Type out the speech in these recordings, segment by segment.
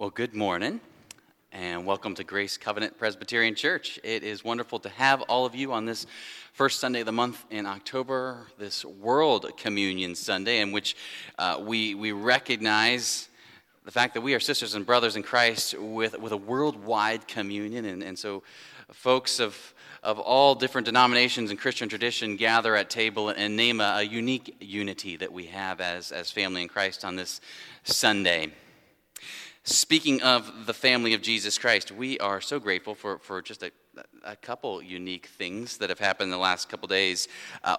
Well, good morning and welcome to Grace Covenant Presbyterian Church. It is wonderful to have all of you on this first Sunday of the month in October, this World Communion Sunday, in which uh, we, we recognize the fact that we are sisters and brothers in Christ with, with a worldwide communion. And, and so, folks of, of all different denominations and Christian tradition gather at table and name a, a unique unity that we have as, as family in Christ on this Sunday. Speaking of the family of Jesus Christ, we are so grateful for, for just a, a couple unique things that have happened in the last couple days. Uh,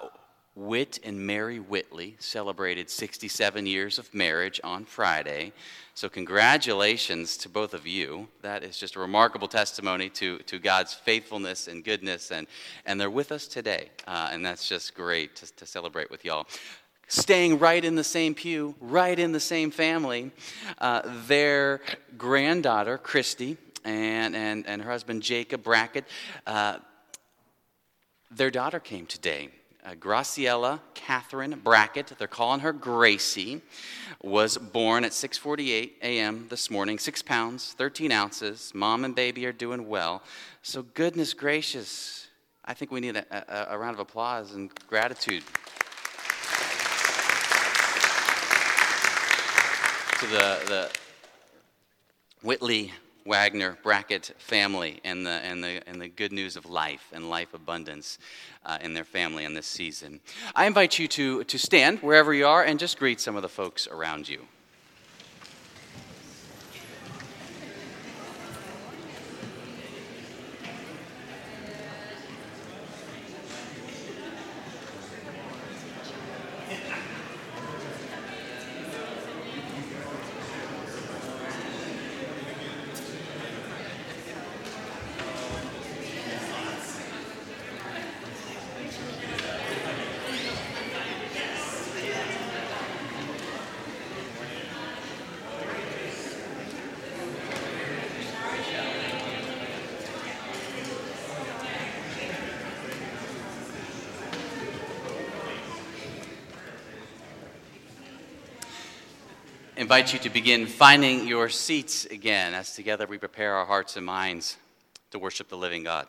Whit and Mary Whitley celebrated 67 years of marriage on Friday. So, congratulations to both of you. That is just a remarkable testimony to, to God's faithfulness and goodness. And, and they're with us today. Uh, and that's just great to, to celebrate with y'all staying right in the same pew, right in the same family. Uh, their granddaughter, Christy, and, and, and her husband, Jacob Brackett, uh, their daughter came today. Uh, Catherine Brackett, they're calling her Gracie, was born at 6:48 a.m. this morning, six pounds, 13 ounces. Mom and baby are doing well. So goodness gracious, I think we need a, a, a round of applause and gratitude to the, the Whitley Wagner Brackett family and the, and, the, and the good news of life and life abundance uh, in their family in this season. I invite you to, to stand wherever you are and just greet some of the folks around you. Invite you to begin finding your seats again as together we prepare our hearts and minds to worship the living God.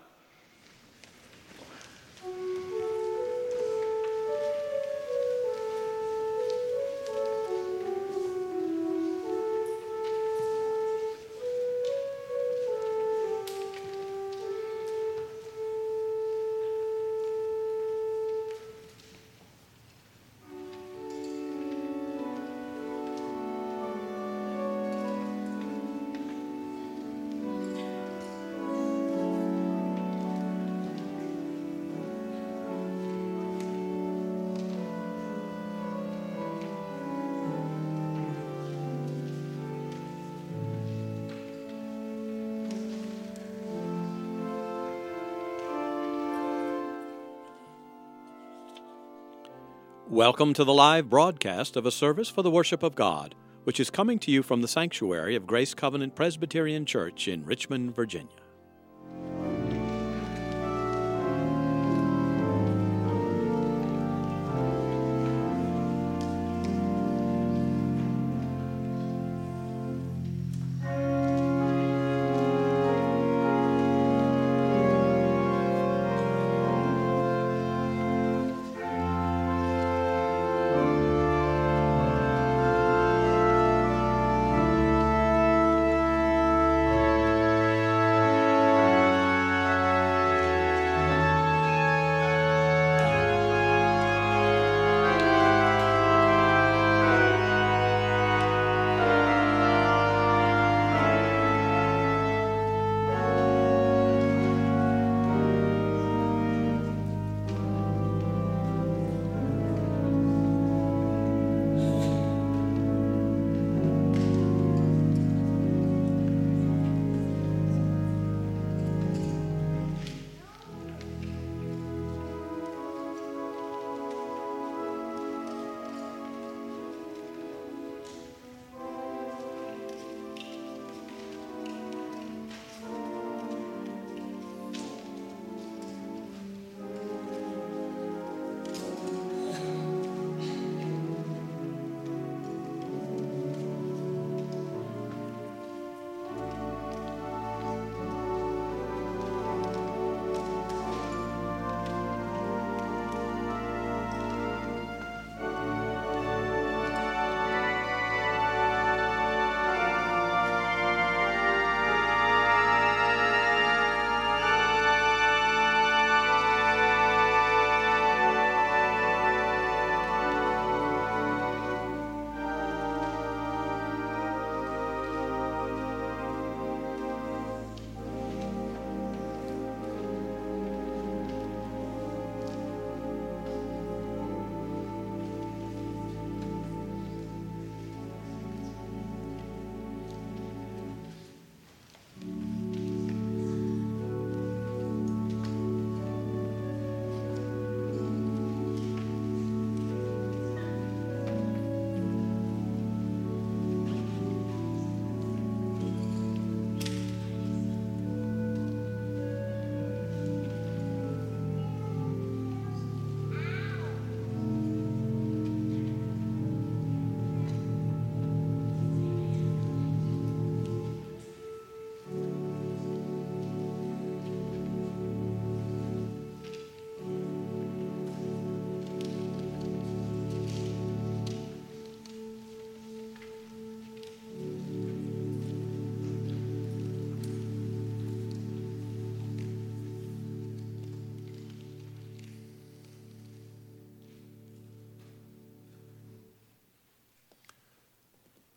Welcome to the live broadcast of a service for the worship of God, which is coming to you from the sanctuary of Grace Covenant Presbyterian Church in Richmond, Virginia.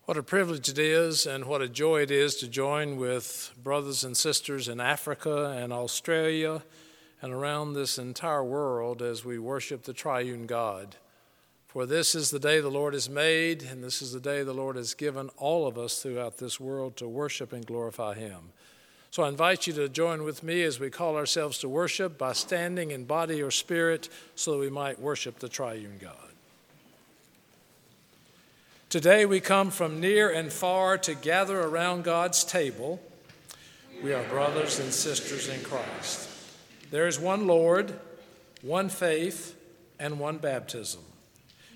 What a privilege it is, and what a joy it is to join with brothers and sisters in Africa and Australia and around this entire world as we worship the triune God. For this is the day the Lord has made, and this is the day the Lord has given all of us throughout this world to worship and glorify Him. So I invite you to join with me as we call ourselves to worship by standing in body or spirit so that we might worship the triune God. Today we come from near and far to gather around God's table. We are brothers and sisters in Christ. There is one Lord, one faith, and one baptism.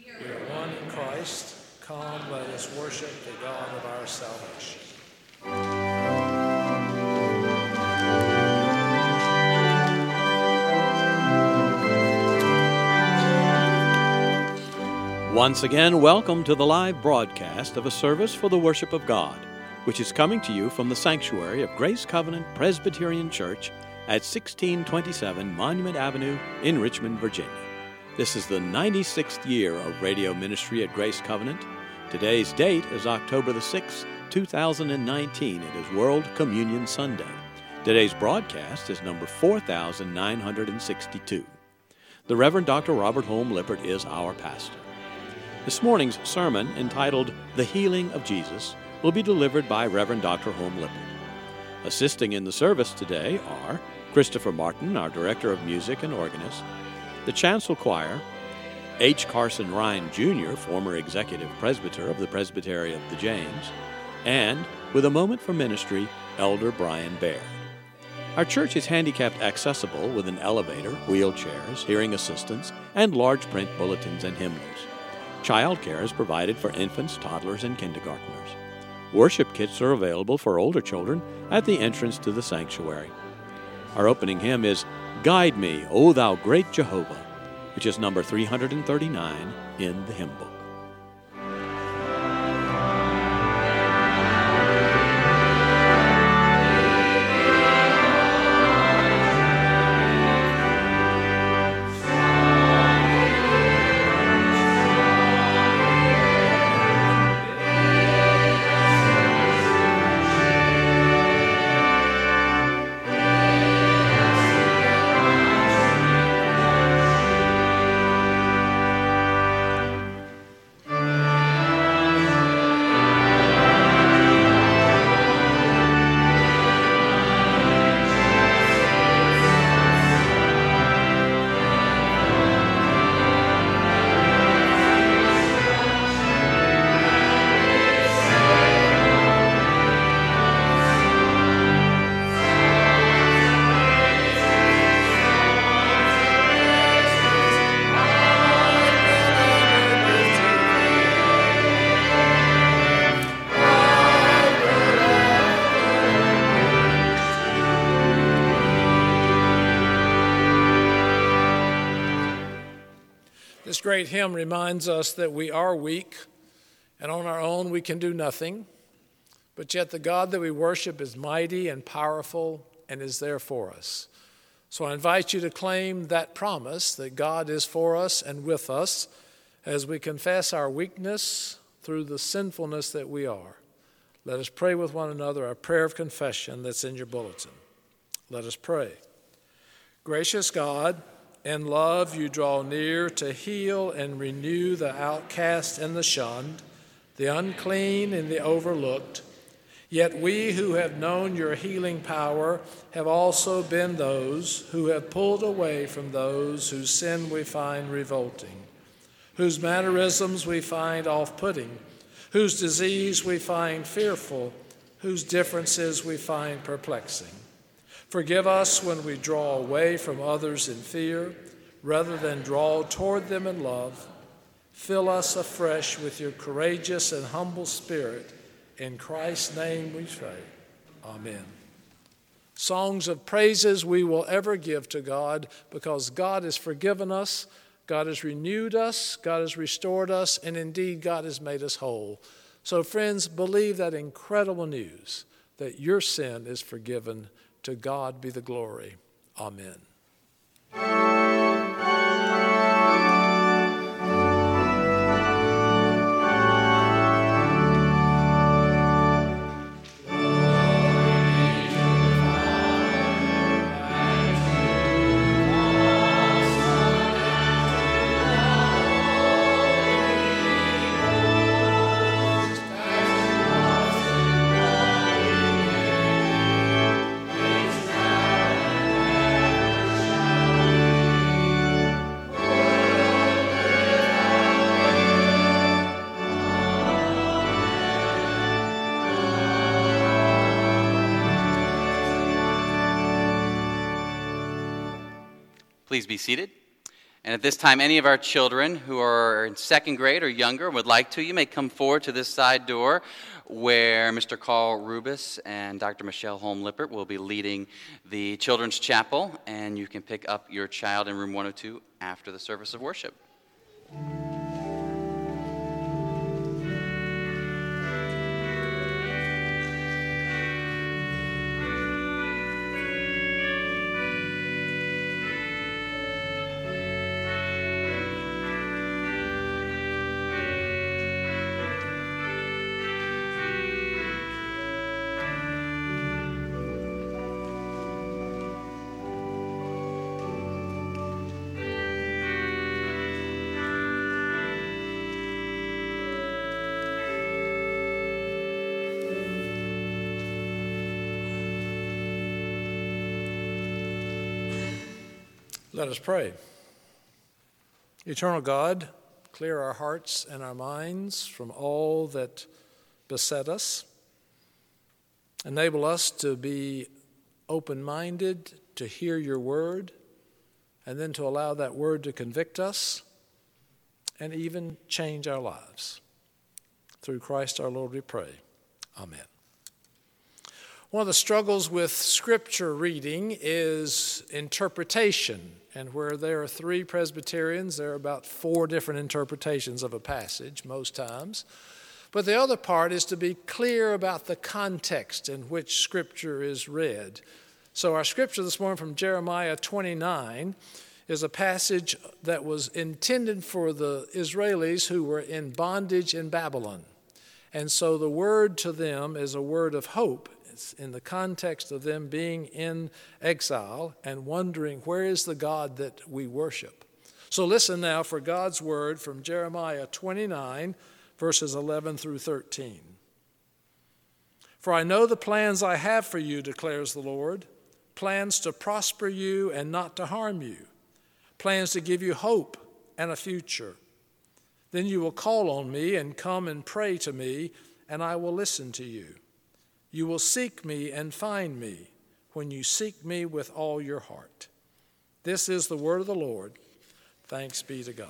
We are one in Christ. Come, let us worship the God of our salvation. Once again, welcome to the live broadcast of a service for the worship of God, which is coming to you from the sanctuary of Grace Covenant Presbyterian Church at 1627 Monument Avenue in Richmond, Virginia. This is the 96th year of radio ministry at Grace Covenant. Today's date is October the 6th, 2019. It is World Communion Sunday. Today's broadcast is number 4962. The Reverend Dr. Robert Hulme-Lippert is our pastor. This morning's sermon, entitled The Healing of Jesus, will be delivered by Reverend Dr. Hulme-Lippert. Assisting in the service today are Christopher Martin, our Director of Music and Organist, the Chancel Choir, H. Carson Ryan Jr., former Executive Presbyter of the Presbytery of the James, and, with a moment for ministry, Elder Brian Baird. Our church is handicapped accessible with an elevator, wheelchairs, hearing assistance, and large print bulletins and hymnals. Childcare is provided for infants, toddlers, and kindergarteners. Worship kits are available for older children at the entrance to the sanctuary. Our opening hymn is Guide Me, O Thou Great Jehovah, which is number 339 in the hymn book. Hymn reminds us that we are weak and on our own we can do nothing, but yet the God that we worship is mighty and powerful and is there for us. So I invite you to claim that promise that God is for us and with us as we confess our weakness through the sinfulness that we are. Let us pray with one another our prayer of confession that's in your bulletin. Let us pray. Gracious God, in love, you draw near to heal and renew the outcast and the shunned, the unclean and the overlooked. Yet we who have known your healing power have also been those who have pulled away from those whose sin we find revolting, whose mannerisms we find off putting, whose disease we find fearful, whose differences we find perplexing. Forgive us when we draw away from others in fear rather than draw toward them in love. Fill us afresh with your courageous and humble spirit. In Christ's name we pray. Amen. Songs of praises we will ever give to God because God has forgiven us, God has renewed us, God has restored us, and indeed God has made us whole. So, friends, believe that incredible news that your sin is forgiven to God be the glory. Amen. Be seated. And at this time, any of our children who are in second grade or younger would like to, you may come forward to this side door where Mr. Carl Rubis and Dr. Michelle Hulme-Lippert will be leading the children's chapel, and you can pick up your child in room 102 after the service of worship. Let us pray. Eternal God, clear our hearts and our minds from all that beset us. Enable us to be open minded to hear your word, and then to allow that word to convict us and even change our lives. Through Christ our Lord, we pray. Amen. One of the struggles with scripture reading is interpretation. And where there are three Presbyterians, there are about four different interpretations of a passage most times. But the other part is to be clear about the context in which Scripture is read. So, our scripture this morning from Jeremiah 29 is a passage that was intended for the Israelis who were in bondage in Babylon. And so, the word to them is a word of hope in the context of them being in exile and wondering where is the God that we worship. So listen now for God's word from Jeremiah 29, verses 11 through 13. For I know the plans I have for you, declares the Lord plans to prosper you and not to harm you, plans to give you hope and a future. Then you will call on me and come and pray to me, and I will listen to you. You will seek me and find me when you seek me with all your heart. This is the word of the Lord. Thanks be to God.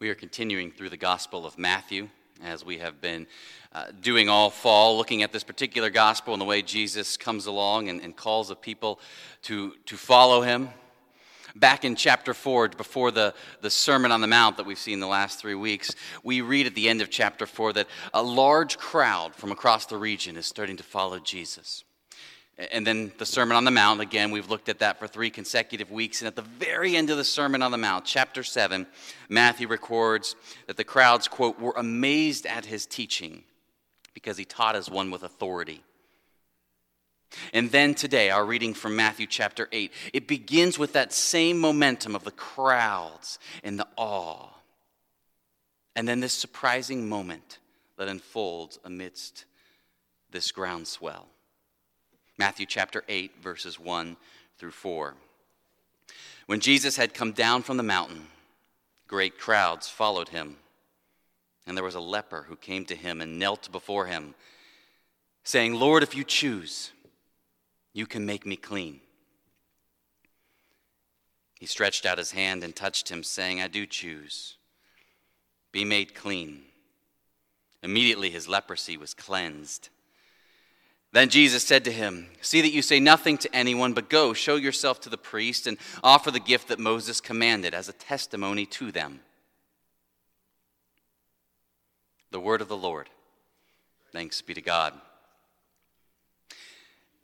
We are continuing through the Gospel of Matthew as we have been uh, doing all fall, looking at this particular gospel and the way Jesus comes along and, and calls the people to, to follow him, Back in chapter 4, before the, the Sermon on the Mount that we've seen the last three weeks, we read at the end of chapter 4 that a large crowd from across the region is starting to follow Jesus. And then the Sermon on the Mount, again, we've looked at that for three consecutive weeks. And at the very end of the Sermon on the Mount, chapter 7, Matthew records that the crowds, quote, were amazed at his teaching because he taught as one with authority. And then today, our reading from Matthew chapter 8, it begins with that same momentum of the crowds and the awe. And then this surprising moment that unfolds amidst this groundswell. Matthew chapter 8, verses 1 through 4. When Jesus had come down from the mountain, great crowds followed him. And there was a leper who came to him and knelt before him, saying, Lord, if you choose, you can make me clean. He stretched out his hand and touched him, saying, I do choose. Be made clean. Immediately his leprosy was cleansed. Then Jesus said to him, See that you say nothing to anyone, but go, show yourself to the priest, and offer the gift that Moses commanded as a testimony to them. The word of the Lord. Thanks be to God.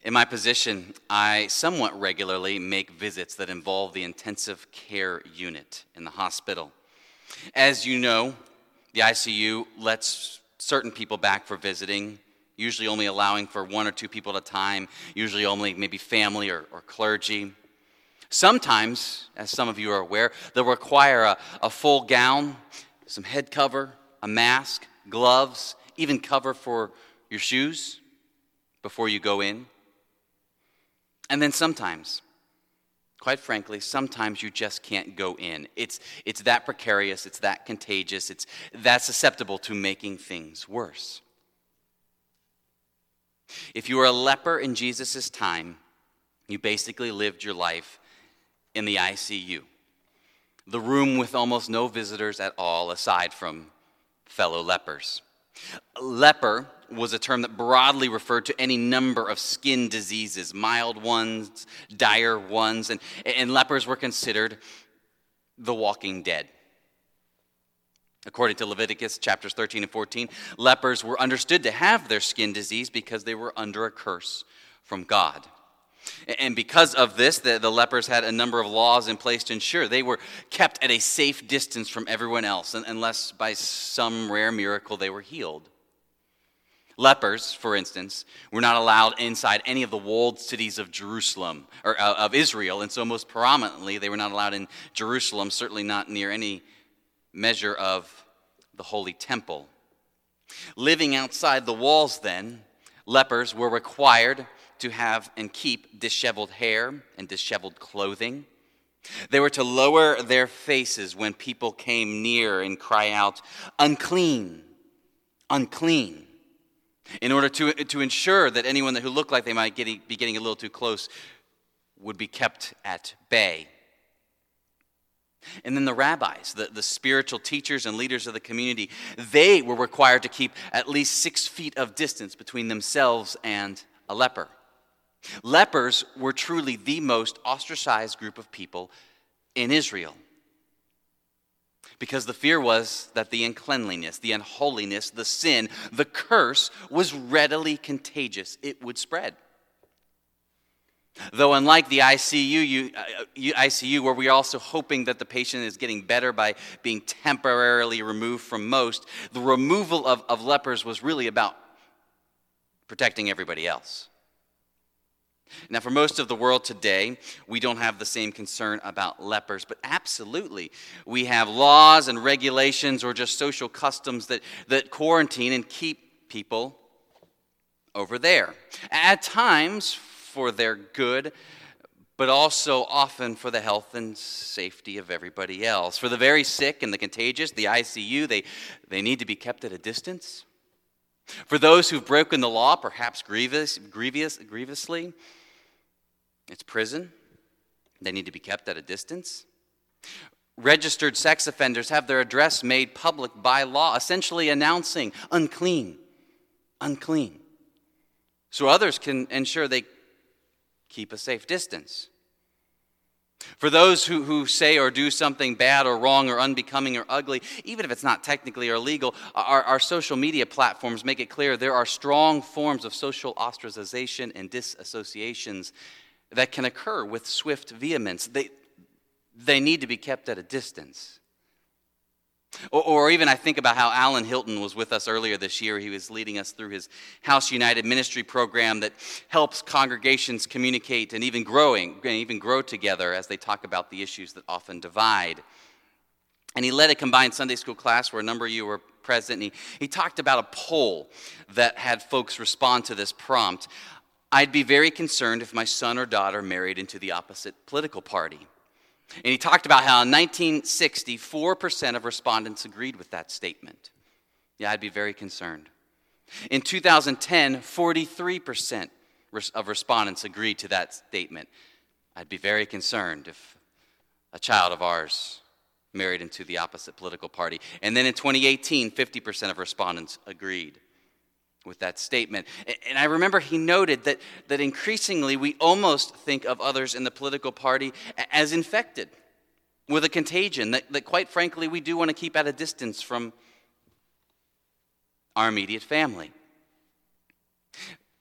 In my position, I somewhat regularly make visits that involve the intensive care unit in the hospital. As you know, the ICU lets certain people back for visiting, usually only allowing for one or two people at a time, usually only maybe family or, or clergy. Sometimes, as some of you are aware, they'll require a, a full gown, some head cover, a mask, gloves, even cover for your shoes before you go in. And then sometimes, quite frankly, sometimes you just can't go in. It's, it's that precarious, it's that contagious, it's that susceptible to making things worse. If you were a leper in Jesus' time, you basically lived your life in the ICU, the room with almost no visitors at all, aside from fellow lepers. A Leper was a term that broadly referred to any number of skin diseases, mild ones, dire ones, and, and lepers were considered the walking dead. According to Leviticus chapters 13 and 14, lepers were understood to have their skin disease because they were under a curse from God. And because of this, the, the, lepers had a number of laws in place to ensure they were kept at a safe distance from everyone else, unless by some rare miracle they were healed. Lepers, for instance, were not allowed inside any of the walled cities of Jerusalem or uh, of Israel, and so most prominently, they were not allowed in Jerusalem, certainly not near any measure of the holy temple. Living outside the walls, then, lepers were required to have and keep disheveled hair and disheveled clothing. They were to lower their faces when people came near and cry out, Unclean, unclean, in order to, to ensure that anyone who looked like they might get, be getting a little too close would be kept at bay. And then the rabbis, the, the spiritual teachers and leaders of the community, they were required to keep at least six feet of distance between themselves and a leper. Lepers were truly the most ostracized group of people in Israel. Because the fear was that the uncleanliness, the unholiness, the sin, the curse was readily contagious. It would spread. Though, unlike the ICU, uh, ICU, where we're also hoping that the patient is getting better by being temporarily removed from most, the removal of, of lepers was really about protecting everybody else. Now, for most of the world today, we don't have the same concern about lepers, but absolutely, we have laws and regulations or just social customs that, that quarantine and keep people over there. At times, for their good, but also often for the health and safety of everybody else. For the very sick and the contagious, the ICU, they, they need to be kept at a distance. For those who've broken the law, perhaps grievous, grievous, grievously, it's prison. They need to be kept at a distance. Registered sex offenders have their address made public by law, essentially announcing unclean, unclean. So others can ensure they keep a safe distance. For those who, who say or do something bad or wrong or unbecoming or ugly, even if it's not technically illegal, our, our social media platforms make it clear there are strong forms of social ostracization and disassociations that can occur with swift vehemence. They, they need to be kept at a distance. Or, or, even I think about how Allen Hilton was with us earlier this year. He was leading us through his House United ministry program that helps congregations communicate and even growing, and even grow together as they talk about the issues that often divide. And he led a combined Sunday school class where a number of you were present. And he, he talked about a poll that had folks respond to this prompt. I'd be very concerned if my son or daughter married into the opposite political party. And he talked about how in 1960, 4% of respondents agreed with that statement. Yeah, I'd be very concerned. In 2010, 43% of respondents agreed to that statement. I'd be very concerned if a child of ours married into the opposite political party. And then in 2018, 50% of respondents agreed with that statement. And I remember he noted that, that increasingly we almost think of others in the political party as infected with a contagion that, that quite frankly, we do want to keep at a distance from our immediate family.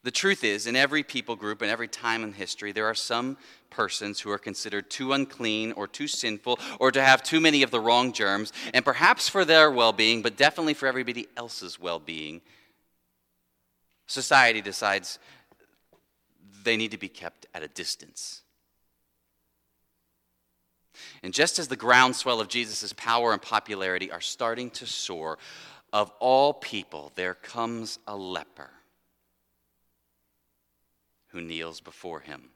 The truth is, in every people group and every time in history, there are some persons who are considered too unclean or too sinful or to have too many of the wrong germs, and perhaps for their well being, but definitely for everybody else's well being, society decides they need to be kept at a distance. And just as the groundswell of Jesus' power and popularity are starting to soar, of all people there comes a leper who kneels before him.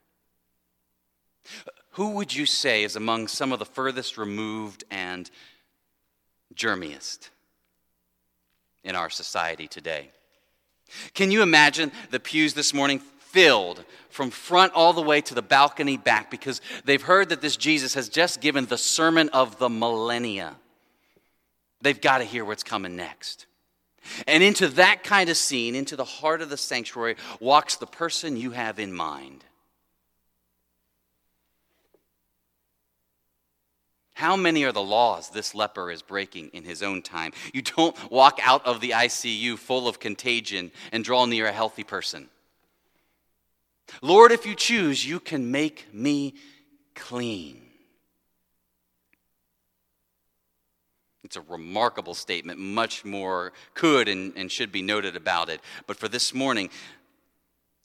who would you say is among some of the furthest removed and germiest in our society today? Can you imagine the pews this morning filled from front all the way to the balcony back because they've heard that this Jesus has just given the sermon of the millennia? They've got to hear what's coming next. And into that kind of scene, into the heart of the sanctuary, walks the person you have in mind. How many are the laws this leper is breaking in his own time? You don't walk out of the ICU full of contagion and draw near a healthy person. Lord, if you choose, you can make me clean. It's a remarkable statement. Much more could and, and should be noted about it. But for this morning,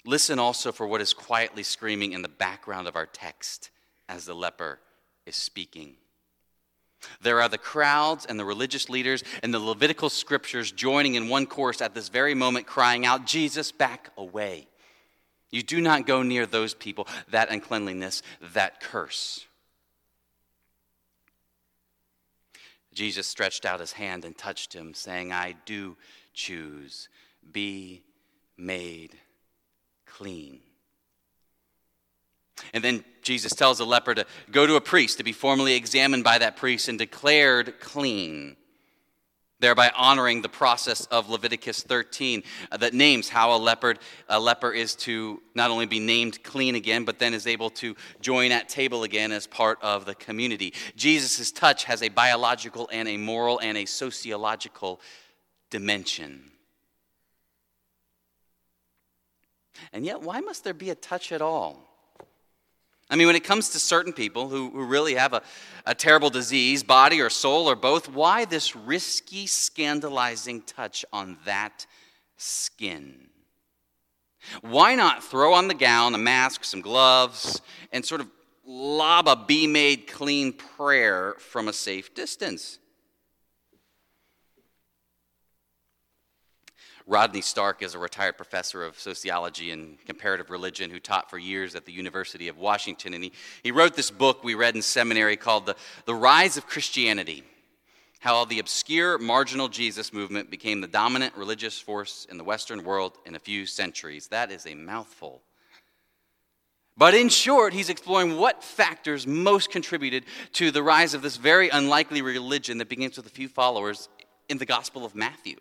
listen also for what is quietly screaming in the background of our text as the leper is speaking. There are the crowds and the religious leaders and the Levitical scriptures joining in one chorus at this very moment, crying out, Jesus, back away. You do not go near those people, that uncleanliness, that curse. Jesus stretched out his hand and touched him, saying, I do choose, be made clean. And then Jesus tells the leper to go to a priest to be formally examined by that priest and declared clean thereby honoring the process of Leviticus 13 uh, that names how a leopard a leper is to not only be named clean again but then is able to join at table again as part of the community. Jesus' touch has a biological and a moral and a sociological dimension. And yet why must there be a touch at all? I mean, when it comes to certain people who, who really have a, a terrible disease, body or soul or both, why this risky, scandalizing touch on that skin? Why not throw on the gown, a mask, some gloves, and sort of lob a be made clean prayer from a safe distance? Rodney Stark is a retired professor of sociology and comparative religion who taught for years at the University of Washington. And he, he wrote this book we read in seminary called the, the Rise of Christianity How the Obscure Marginal Jesus Movement Became the Dominant Religious Force in the Western World in a Few Centuries. That is a mouthful. But in short, he's exploring what factors most contributed to the rise of this very unlikely religion that begins with a few followers in the Gospel of Matthew.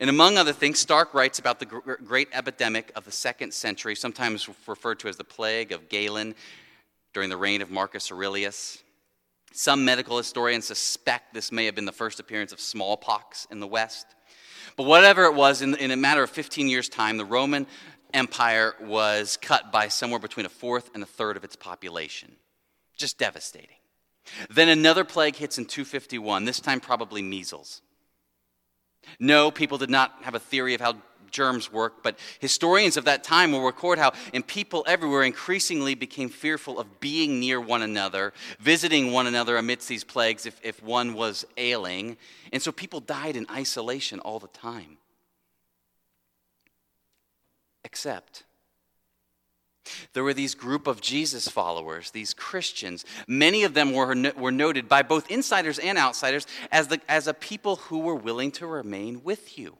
And among other things, Stark writes about the great epidemic of the second century, sometimes referred to as the plague of Galen during the reign of Marcus Aurelius. Some medical historians suspect this may have been the first appearance of smallpox in the West. But whatever it was, in, a matter of 15 years' time, the Roman Empire was cut by somewhere between a fourth and a third of its population. Just devastating. Then another plague hits in 251, this time probably measles. No, people did not have a theory of how germs work, but historians of that time will record how and people everywhere increasingly became fearful of being near one another, visiting one another amidst these plagues if, if one was ailing. And so people died in isolation all the time. Except there were these group of Jesus followers, these Christians. Many of them were, were noted by both insiders and outsiders as, the, as a people who were willing to remain with you.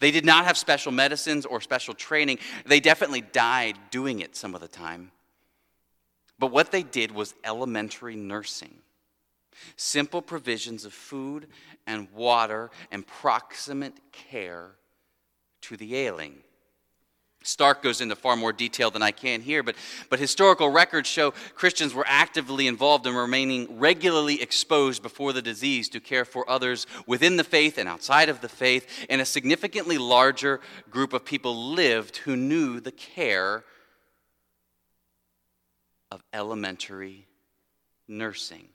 They did not have special medicines or special training. They definitely died doing it some of the time. But what they did was elementary nursing simple provisions of food and water and proximate care to the ailing. Stark goes into far more detail than I can here, but, but historical records show Christians were actively involved in remaining regularly exposed before the disease to care for others within the faith and outside of the faith, and a significantly larger group of people lived who knew the care of elementary nursing.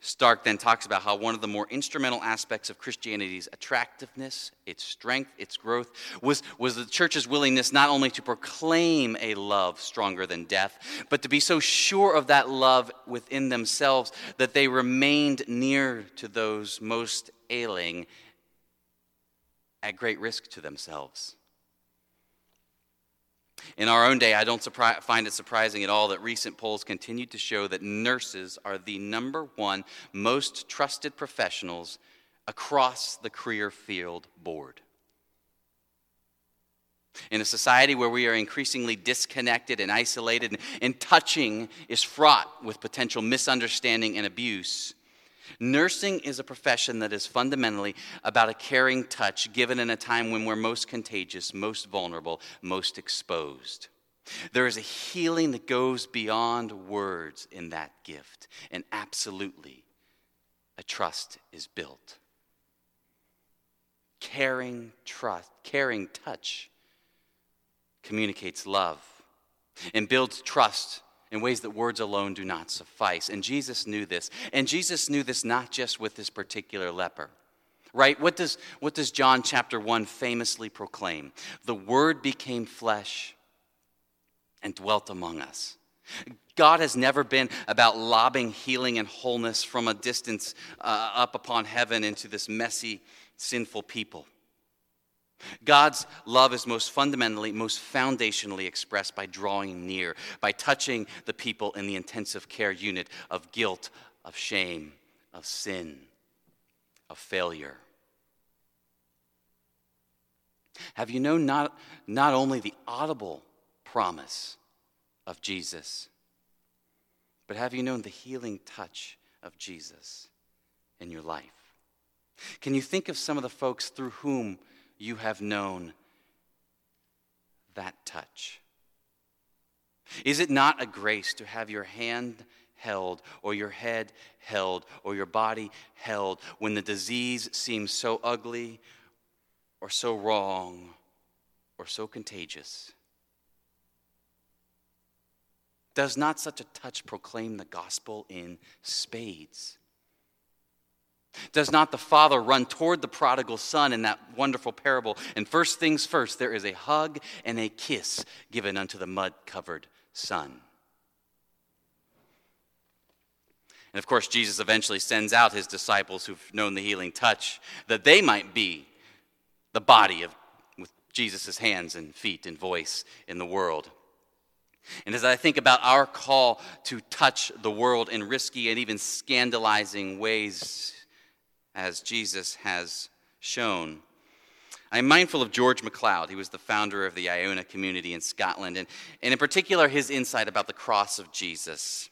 Stark then talks about how one of the more instrumental aspects of Christianity's attractiveness, its strength, its growth, was, was the church's willingness not only to proclaim a love stronger than death, but to be so sure of that love within themselves that they remained near to those most ailing at great risk to themselves. In our own day, I don't surpri- find it surprising at all that recent polls continue to show that nurses are the number one most trusted professionals across the career field board. In a society where we are increasingly disconnected and isolated, and, touching is fraught with potential misunderstanding and abuse, nursing is a profession that is fundamentally about a caring touch given in a time when we're most contagious, most vulnerable, most exposed. There is a healing that goes beyond words in that gift, and absolutely a trust is built. Caring trust, caring touch communicates love and builds trust in ways that words alone do not suffice. And Jesus knew this. And Jesus knew this not just with this particular leper. Right? What does, what does John chapter 1 famously proclaim? The Word became flesh and dwelt among us. God has never been about lobbing healing and wholeness from a distance uh, up upon heaven into this messy, sinful people. God's love is most fundamentally, most foundationally expressed by drawing near, by touching the people in the intensive care unit of guilt, of shame, of sin, of failure. Have you known not, not only the audible promise of Jesus, but have you known the healing touch of Jesus in your life? Can you think of some of the folks through whom you have known that touch? Is it not a grace to have your hand held, or your head held, or your body held when the disease seems so ugly, or so wrong, or so contagious? Does not such a touch proclaim the gospel in spades? Does not the father run toward the prodigal son in that wonderful parable? And first things first, there is a hug and a kiss given unto the mud covered son. And of course, Jesus eventually sends out his disciples who've known the healing touch that they might be the body of with Jesus' hands and feet and voice in the world. And as I think about our call to touch the world in risky and even scandalizing ways, as Jesus has shown. I'm mindful of George MacLeod. He was the founder of the Iona community in Scotland, and, and in particular, his insight about the cross of Jesus.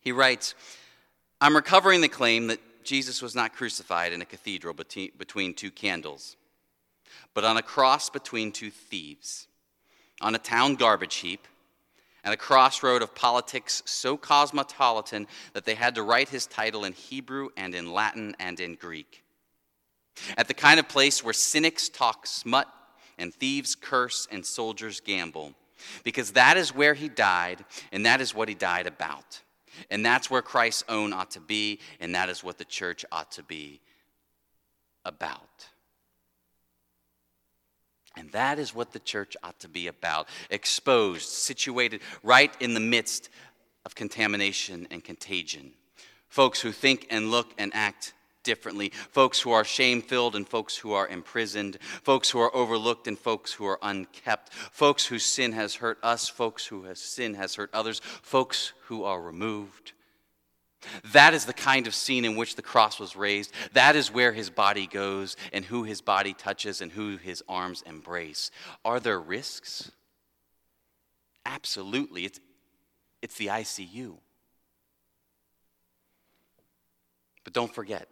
He writes I'm recovering the claim that Jesus was not crucified in a cathedral between two candles, but on a cross between two thieves, on a town garbage heap, and a crossroad of politics so cosmopolitan that they had to write his title in Hebrew and in Latin and in Greek. At the kind of place where cynics talk smut and thieves curse and soldiers gamble, because that is where he died and that is what he died about. And that's where Christ's own ought to be, and that is what the church ought to be about. And that is what the church ought to be about. Exposed, situated right in the midst of contamination and contagion. Folks who think and look and act differently, folks who are shame filled and folks who are imprisoned, folks who are overlooked and folks who are unkept, folks whose sin has hurt us, folks whose sin has hurt others, folks who are removed that is the kind of scene in which the cross was raised. That is where his body goes and who his body touches and who his arms embrace. Are there risks? Absolutely. It's, it's the ICU. But don't forget,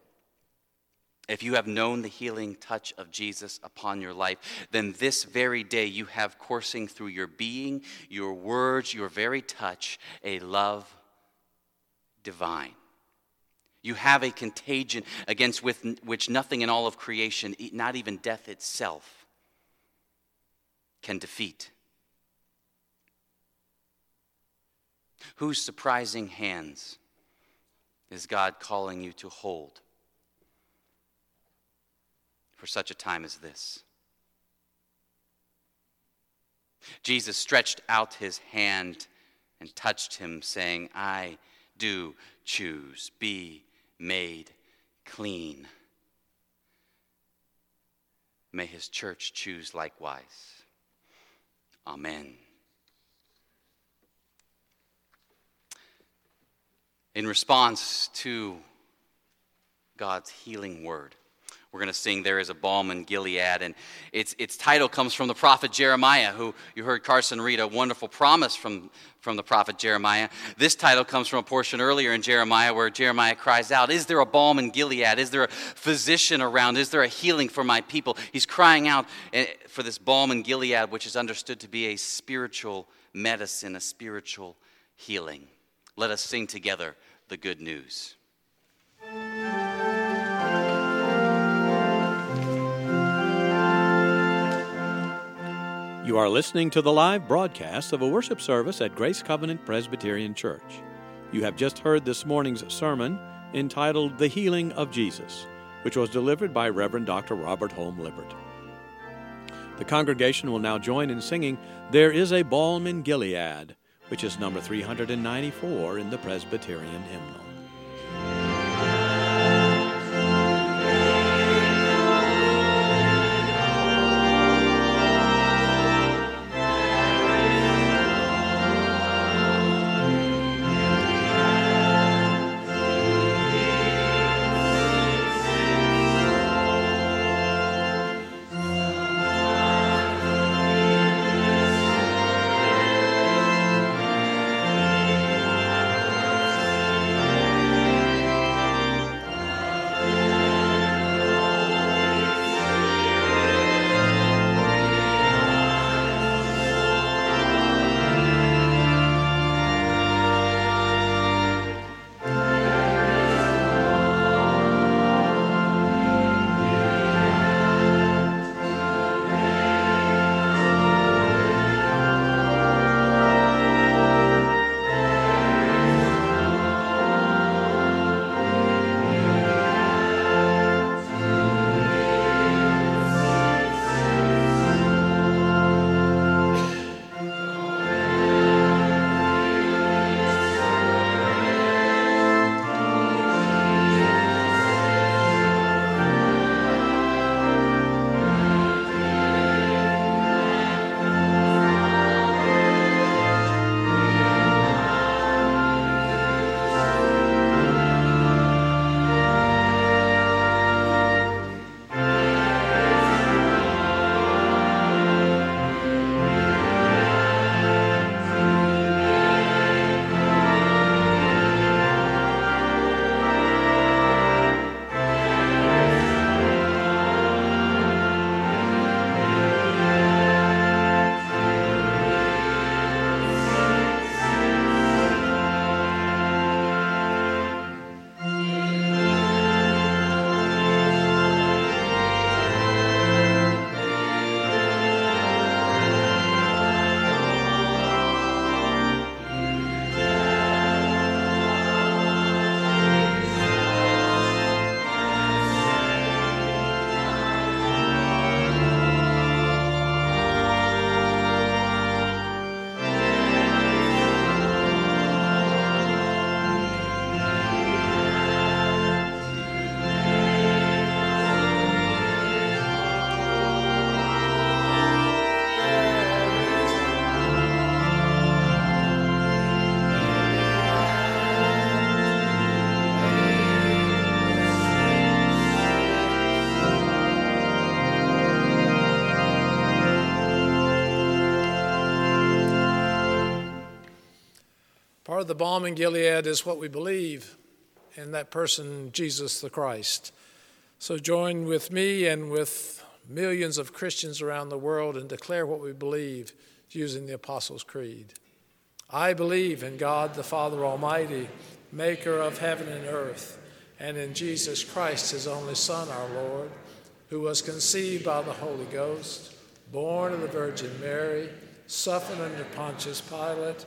if you have known the healing touch of Jesus upon your life, then this very day you have coursing through your being, your words, your very touch, a love divine. You have a contagion against with which nothing in all of creation, not even death itself, can defeat. Whose surprising hands is God calling you to hold for such a time as this? Jesus stretched out his hand and touched him, saying, I do choose. Be made clean. May his church choose likewise. Amen. In response to God's healing word, we're going to sing There is a Balm in Gilead. And its, its title comes from the prophet Jeremiah, who you heard Carson read a wonderful promise from, from the prophet Jeremiah. This title comes from a portion earlier in Jeremiah where Jeremiah cries out, Is there a balm in Gilead? Is there a physician around? Is there a healing for my people? He's crying out eh, for this balm in Gilead, which is understood to be a spiritual medicine, a spiritual healing. Let us sing together the good news. You are listening to the live broadcast of a worship service at Grace Covenant Presbyterian Church. You have just heard this morning's sermon entitled The Healing of Jesus, which was delivered by Reverend Dr. Robert Hulme-Lippert. The congregation will now join in singing There is a Balm in Gilead, which is number 394 in the Presbyterian hymnal. The balm in Gilead is what we believe in that person, Jesus the Christ. So join with me and with millions of Christians around the world and declare what we believe using the Apostles' Creed. I believe in God the Father Almighty, maker of heaven and earth, and in Jesus Christ, his only Son, our Lord, who was conceived by the Holy Ghost, born of the Virgin Mary, suffered under Pontius Pilate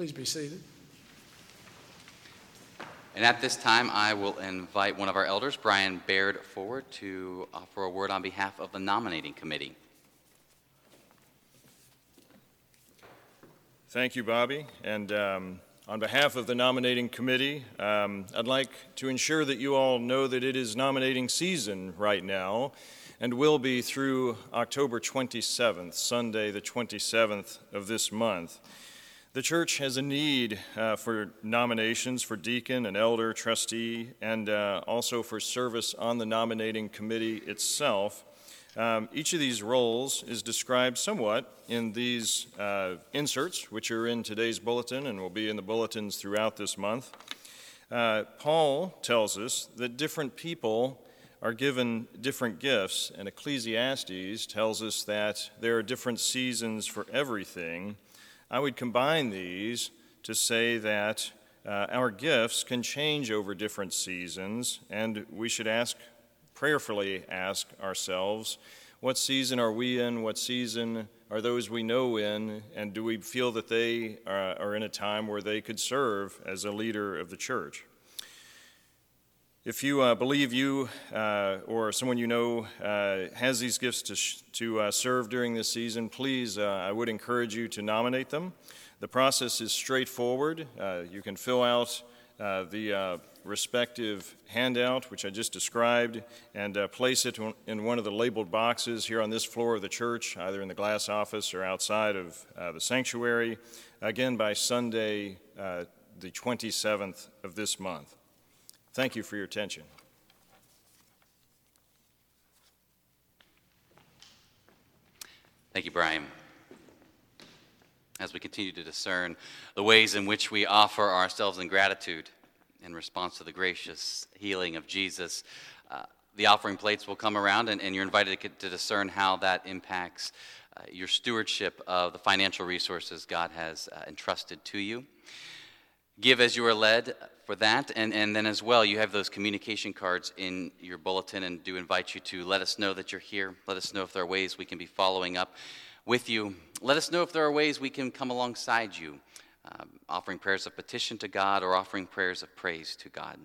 Amen. Please be seated. And at this time, I will invite one of our elders, Brian Baird, forward to offer a word on behalf of the nominating committee. Thank you, Bobby. And um, on behalf of the nominating committee, um, I'd like to ensure that you all know that it is nominating season right now and will be through October 27th, Sunday, the 27th of this month. The church has a need uh, for nominations for deacon and elder, trustee, and uh, also for service on the nominating committee itself. Um, each of these roles is described somewhat in these uh, inserts, which are in today's bulletin and will be in the bulletins throughout this month. Uh, Paul tells us that different people are given different gifts, and Ecclesiastes tells us that there are different seasons for everything. I would combine these to say that uh, our gifts can change over different seasons, and we should ask, prayerfully ask ourselves, what season are we in? What season are those we know in? And do we feel that they are, are in a time where they could serve as a leader of the church? If you uh, believe you uh, or someone you know uh, has these gifts to, sh- to uh, serve during this season, please, uh, I would encourage you to nominate them. The process is straightforward. Uh, you can fill out the respective handout, which I just described, and place it in one of the labeled boxes here on this floor of the church, either in the glass office or outside of the sanctuary, again by Sunday, the 27th of this month. Thank you for your attention. Thank you, Brian. As we continue to discern the ways in which we offer ourselves in gratitude in response to the gracious healing of Jesus, uh, the offering plates will come around, and, and you're invited to, to, discern how that impacts uh, your stewardship of the financial resources God has uh, entrusted to you. Give as you are led for that. And, and then as well, you have those communication cards in your bulletin and do invite you to let us know that you're here. Let us know if there are ways we can be following up with you. Let us know if there are ways we can come alongside you, um, offering prayers of petition to God or offering prayers of praise to God.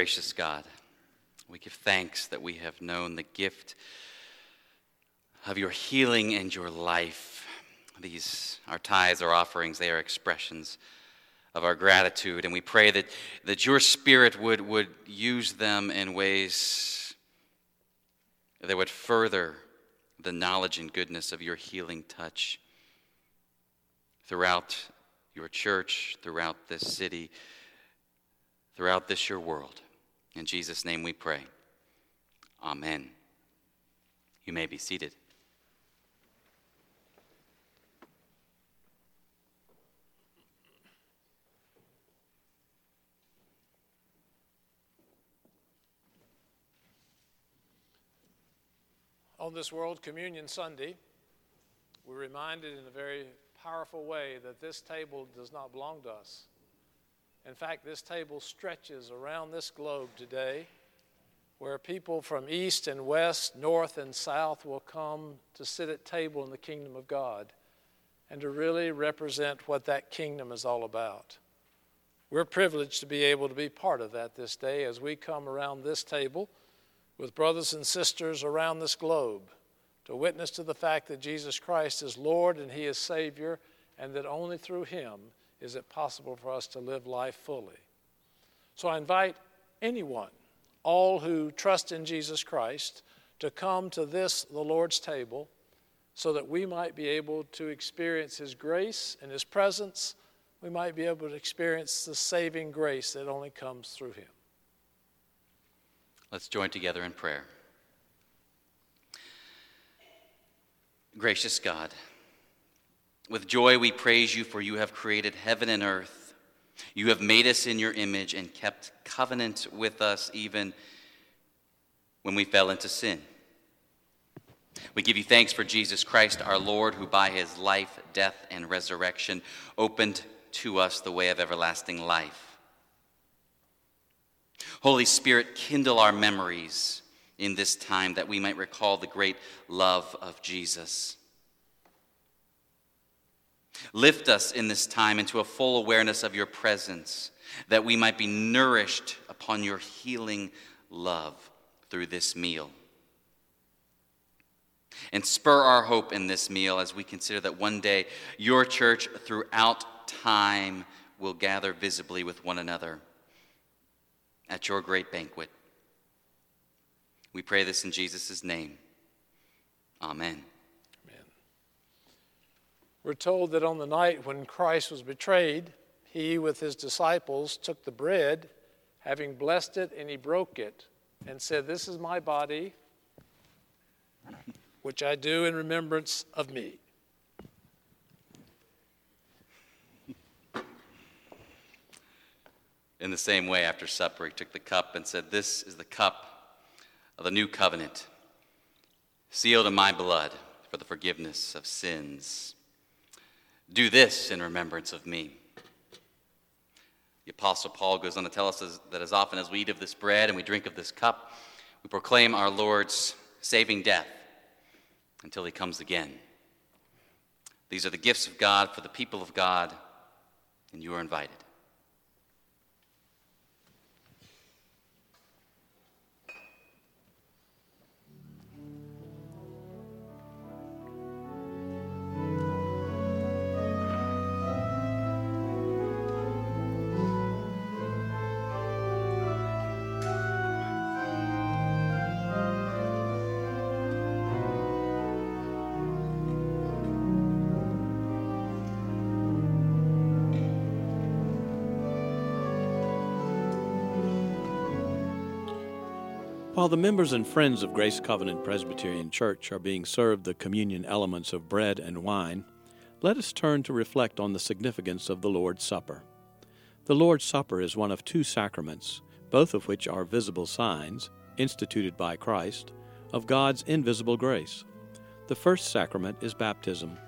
Gracious God, we give thanks that we have known the gift of your healing and your life. These, our tithes, our offerings, they are expressions of our gratitude. And we pray that, that your Spirit would, would use them in ways that would further the knowledge and goodness of your healing touch throughout your church, throughout this city, throughout this your world. In Jesus' name we pray. Amen. You may be seated. On this World Communion Sunday, we're reminded in a very powerful way that this table does not belong to us. In fact, this table stretches around this globe today where people from east and west, north and south will come to sit at table in the kingdom of God and to really represent what that kingdom is all about. We're privileged to be able to be part of that this day as we come around this table with brothers and sisters around this globe to witness to the fact that Jesus Christ is Lord and He is Savior, and that only through Him is it possible for us to live life fully. So I invite anyone, all who trust in Jesus Christ, to come to this, the Lord's table, so that we might be able to experience His grace and His presence. We might be able to experience the saving grace that only comes through Him. Let's join together in prayer. Gracious God, with joy we praise you, for you have created heaven and earth. You have made us in your image and kept covenant with us even when we fell into sin. We give you thanks for Jesus Christ, our Lord, who by his life, death, and resurrection opened to us the way of everlasting life. Holy Spirit, kindle our memories in this time that we might recall the great love of Jesus. Lift us in this time into a full awareness of your presence, that we might be nourished upon your healing love through this meal. And spur our hope in this meal as we consider that one day your church throughout time will gather visibly with one another at your great banquet. We pray this in Jesus' name. Amen. We're told that on the night when Christ was betrayed, he with his disciples took the bread, having blessed it, and he broke it and said, This is my body, which I do in remembrance of me. In the same way, after supper, he took the cup and said, This is the cup of the new covenant, sealed in my blood for the forgiveness of sins. Do this in remembrance of me. The Apostle Paul goes on to tell us that as often as we eat of this bread and we drink of this cup, we proclaim our Lord's saving death until he comes again. These are the gifts of God for the people of God, and you are invited. While the members and friends of Grace Covenant Presbyterian Church are being served the communion elements of bread and wine, let us turn to reflect on the significance of the Lord's Supper. The Lord's Supper is one of two sacraments, both of which are visible signs, instituted by Christ, of God's invisible grace. The first sacrament is baptism.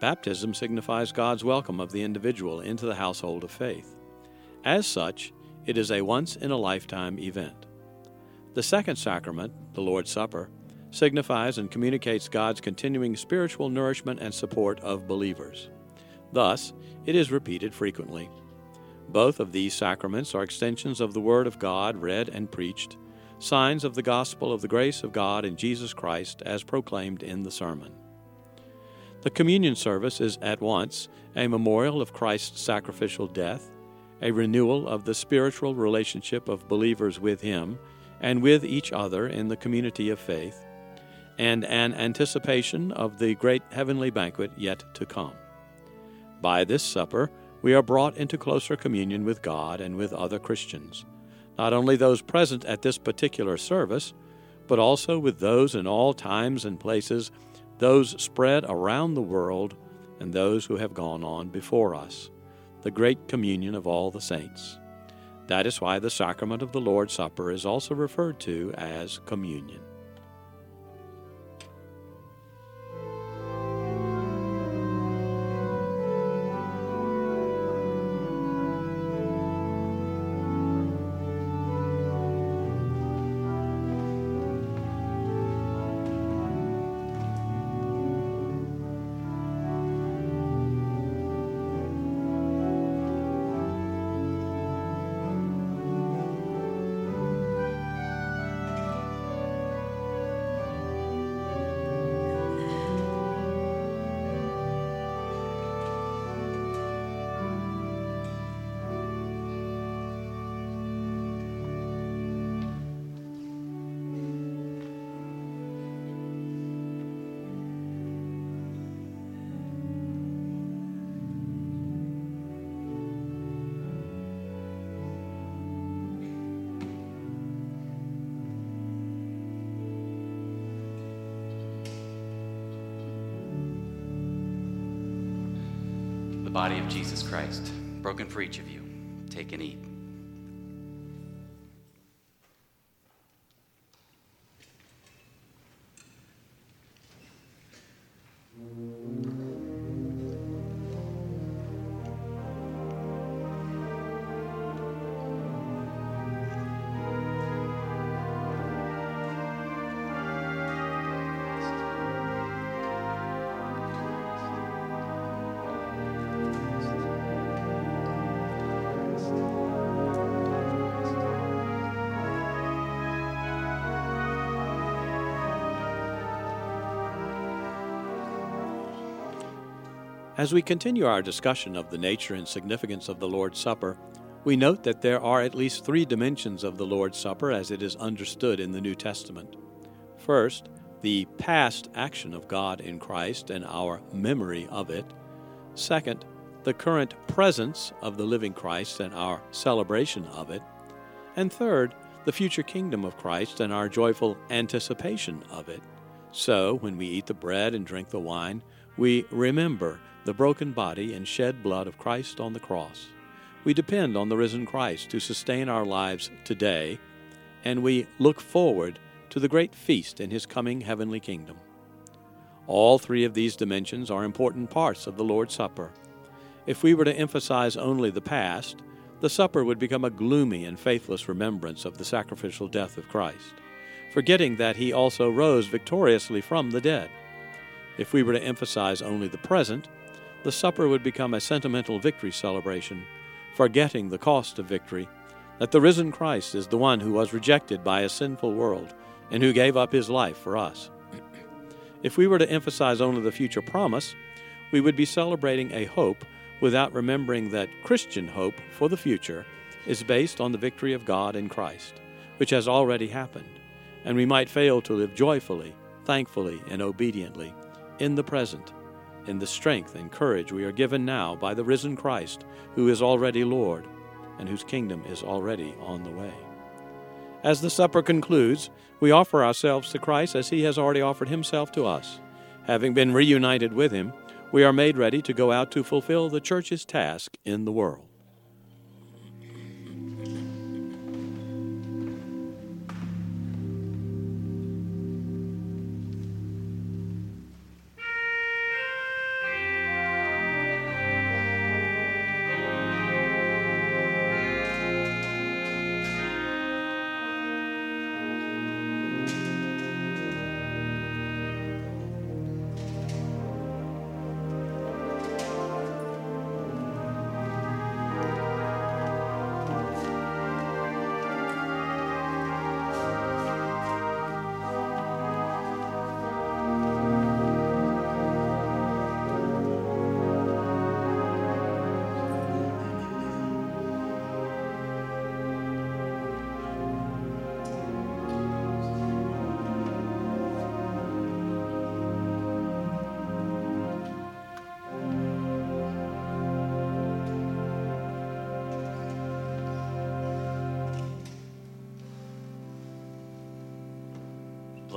Baptism signifies God's welcome of the individual into the household of faith. As such, it is a once in a lifetime event. The second sacrament, the Lord's Supper, signifies and communicates God's continuing spiritual nourishment and support of believers. Thus, it is repeated frequently. Both of these sacraments are extensions of the Word of God read and preached, signs of the gospel of the grace of God in Jesus Christ as proclaimed in the sermon. The communion service is at once a memorial of Christ's sacrificial death, a renewal of the spiritual relationship of believers with Him and with each other in the community of faith, and an anticipation of the great heavenly banquet yet to come. By this supper, we are brought into closer communion with God and with other Christians, not only those present at this particular service, but also with those in all times and places, those spread around the world, and those who have gone on before us, the great communion of all the saints. That is why the sacrament of the Lord's Supper is also referred to as communion. Christ, broken for each of you. Take and eat. As we continue our discussion of the nature and significance of the Lord's Supper, we note that there are at least three dimensions of the Lord's Supper as it is understood in the New Testament. First, the past action of God in Christ and our memory of it. Second, the current presence of the living Christ and our celebration of it. And third, the future kingdom of Christ and our joyful anticipation of it. So, when we eat the bread and drink the wine, we remember the broken body and shed blood of Christ on the cross. We depend on the risen Christ to sustain our lives today, and we look forward to the great feast in his coming heavenly kingdom. All three of these dimensions are important parts of the Lord's Supper. If we were to emphasize only the past, the supper would become a gloomy and faithless remembrance of the sacrificial death of Christ, forgetting that he also rose victoriously from the dead. If we were to emphasize only the present, the supper would become a sentimental victory celebration, forgetting the cost of victory, that the risen Christ is the one who was rejected by a sinful world and who gave up his life for us. if we were to emphasize only the future promise, we would be celebrating a hope without remembering that Christian hope for the future is based on the victory of God in Christ, which has already happened, and we might fail to live joyfully, thankfully, and obediently in the present in the strength and courage we are given now by the risen Christ, who is already Lord, and whose kingdom is already on the way. As the supper concludes, we offer ourselves to Christ as he has already offered himself to us. Having been reunited with him, we are made ready to go out to fulfill the church's task in the world.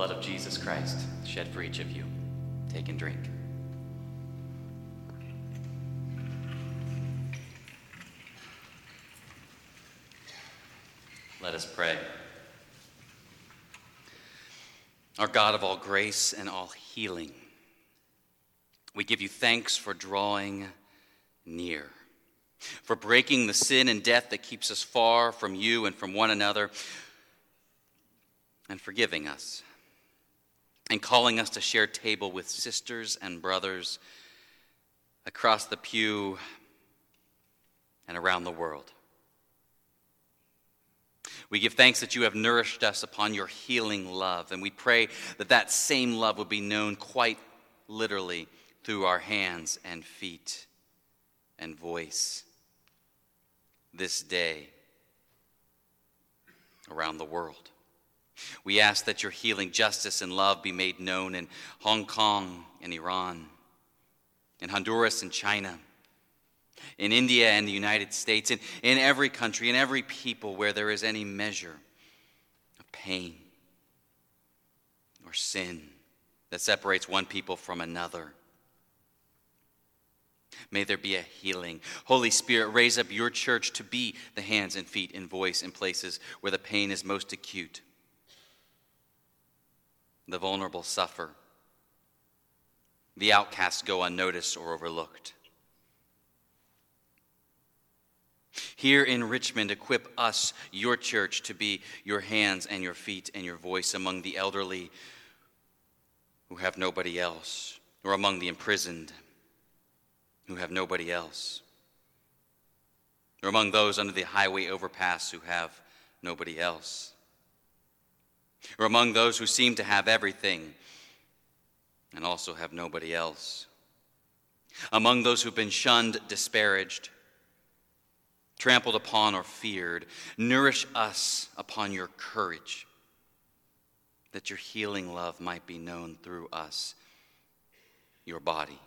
Blood of Jesus Christ shed for each of you. Take and drink. Let us pray. Our God of all grace and all healing, we give you thanks for drawing near, for breaking the sin and death that keeps us far from you and from one another, and forgiving us, and calling us to share table with sisters and brothers across the pew and around the world. We give thanks that you have nourished us upon your healing love, and we pray that that same love would be known quite literally through our hands and feet and voice this day around the world. We ask that your healing justice and love be made known in Hong Kong and Iran, in Honduras and China in India and the United States, in, in every country, in every people where there is any measure of pain or sin that separates one people from another. May there be a healing. Holy Spirit, raise up your church to be the hands and feet and voice in places where the pain is most acute. The vulnerable suffer. The outcasts go unnoticed or overlooked. Here in Richmond, equip us, your church, to be your hands and your feet and your voice among the elderly who have nobody else, or among the imprisoned who have nobody else, or among those under the highway overpass who have nobody else, or among those who seem to have everything and also have nobody else, among those who've been shunned, disparaged trampled upon or feared. Nourish us upon your courage, that your healing love might be known through us, your body.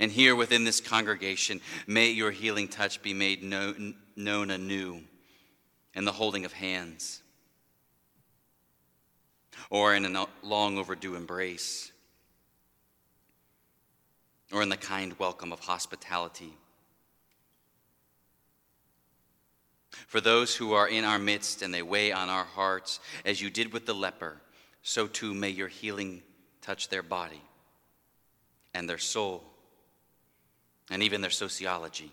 And here within this congregation, may your healing touch be made known, anew in the holding of hands or in a long overdue embrace or in the kind welcome of hospitality For those who are in our midst and they weigh on our hearts, as you did with the leper, so too may your healing touch their body and their soul and even their sociology.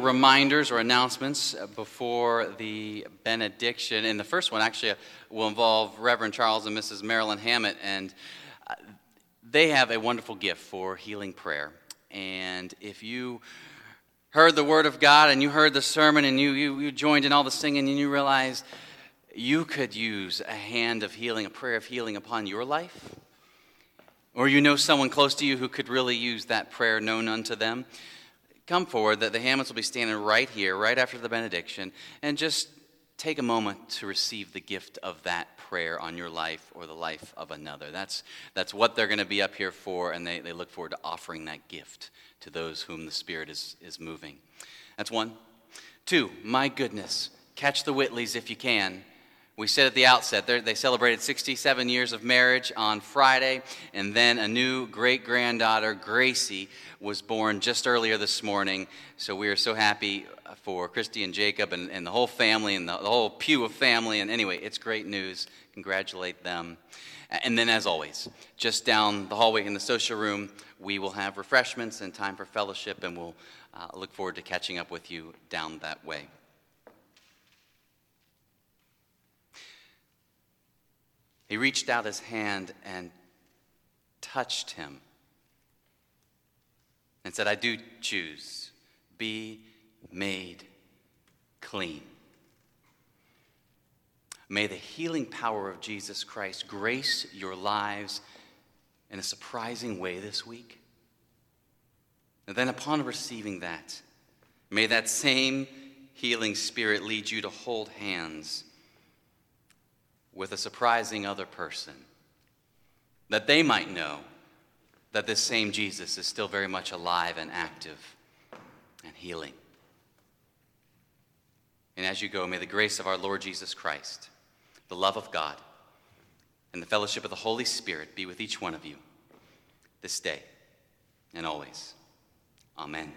Reminders or announcements before the benediction. And the first one actually will involve Reverend Charles and Mrs. Marilyn Hammett. And uh, they have a wonderful gift for healing prayer. And if you heard the word of God and you heard the sermon and you, you, you joined in all the singing and you realized you could use a hand of healing, a prayer of healing upon your life, or you know someone close to you who could really use that prayer known unto them, come forward. That the Hammonds will be standing right here, right after the benediction, and just take a moment to receive the gift of that prayer on your life or the life of another. That's, that's what they're going to be up here for, and they, they look forward to offering that gift to those whom the Spirit is, is moving. That's one. Two, my goodness, catch the Whitleys if you can. We said at the outset, they celebrated 67 years of marriage on Friday, and then a new great granddaughter, Gracie, was born just earlier this morning. So we are so happy for Christy and Jacob and, and the whole family and the, the whole pew of family. And anyway, it's great news. Congratulate them. And then, as always, just down the hallway in the social room, we will have refreshments and time for fellowship, and we'll uh, look forward to catching up with you down that way. He reached out his hand and touched him and said, I do choose, be made clean. May the healing power of Jesus Christ grace your lives in a surprising way this week. And then, upon receiving that, may that same healing spirit lead you to hold hands with a surprising other person, that they might know that this same Jesus is still very much alive and active and healing. And as you go, may the grace of our Lord Jesus Christ, the love of God, and the fellowship of the Holy Spirit be with each one of you this day and always. Amen.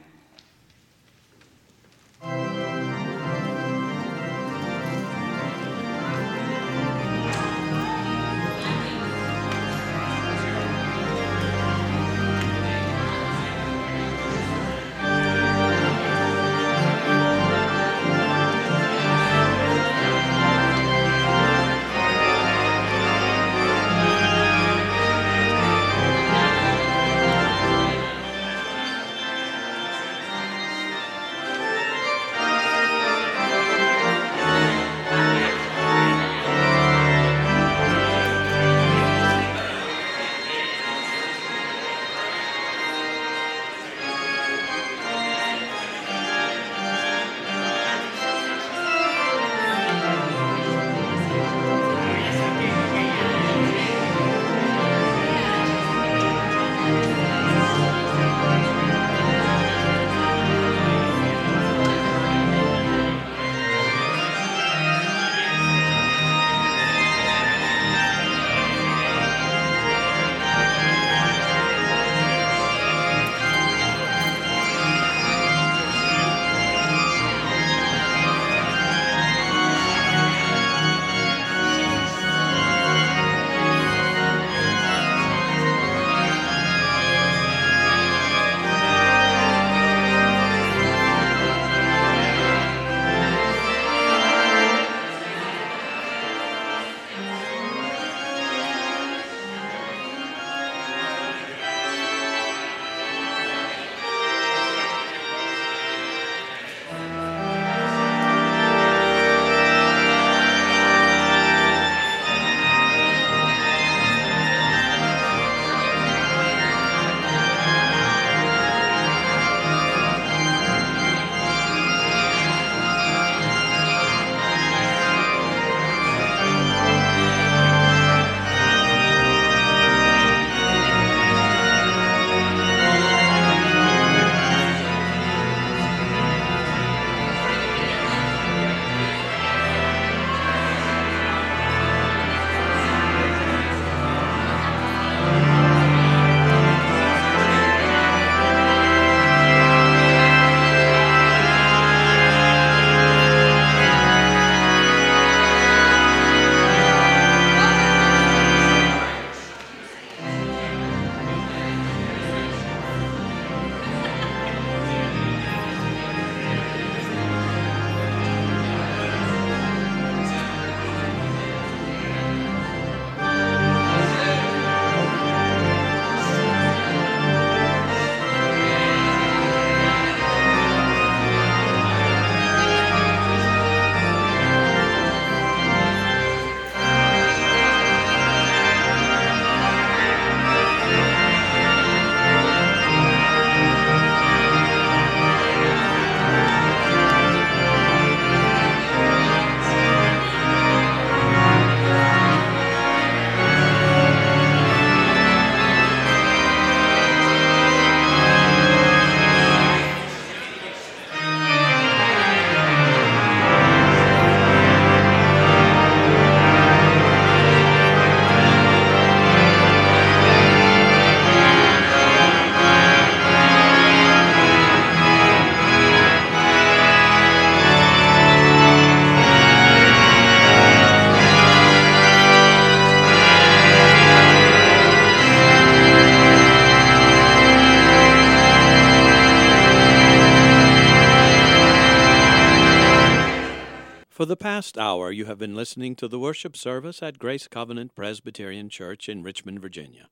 For the past hour, you have been listening to the worship service at Grace Covenant Presbyterian Church in Richmond, Virginia.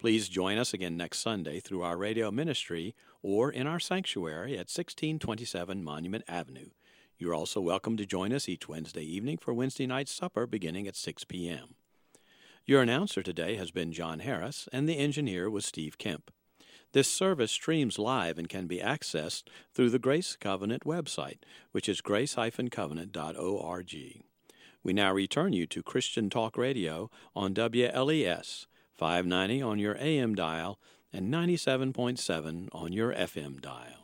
Please join us again next Sunday through our radio ministry or in our sanctuary at 1627 Monument Avenue. You're also welcome to join us each Wednesday evening for Wednesday night supper beginning at 6 p.m. Your announcer today has been John Harris, and the engineer was Steve Kemp. This service streams live and can be accessed through the Grace Covenant website, which is grace-covenant.org. We now return you to Christian Talk Radio on WLES 590 on your AM dial and 97.7 on your FM dial.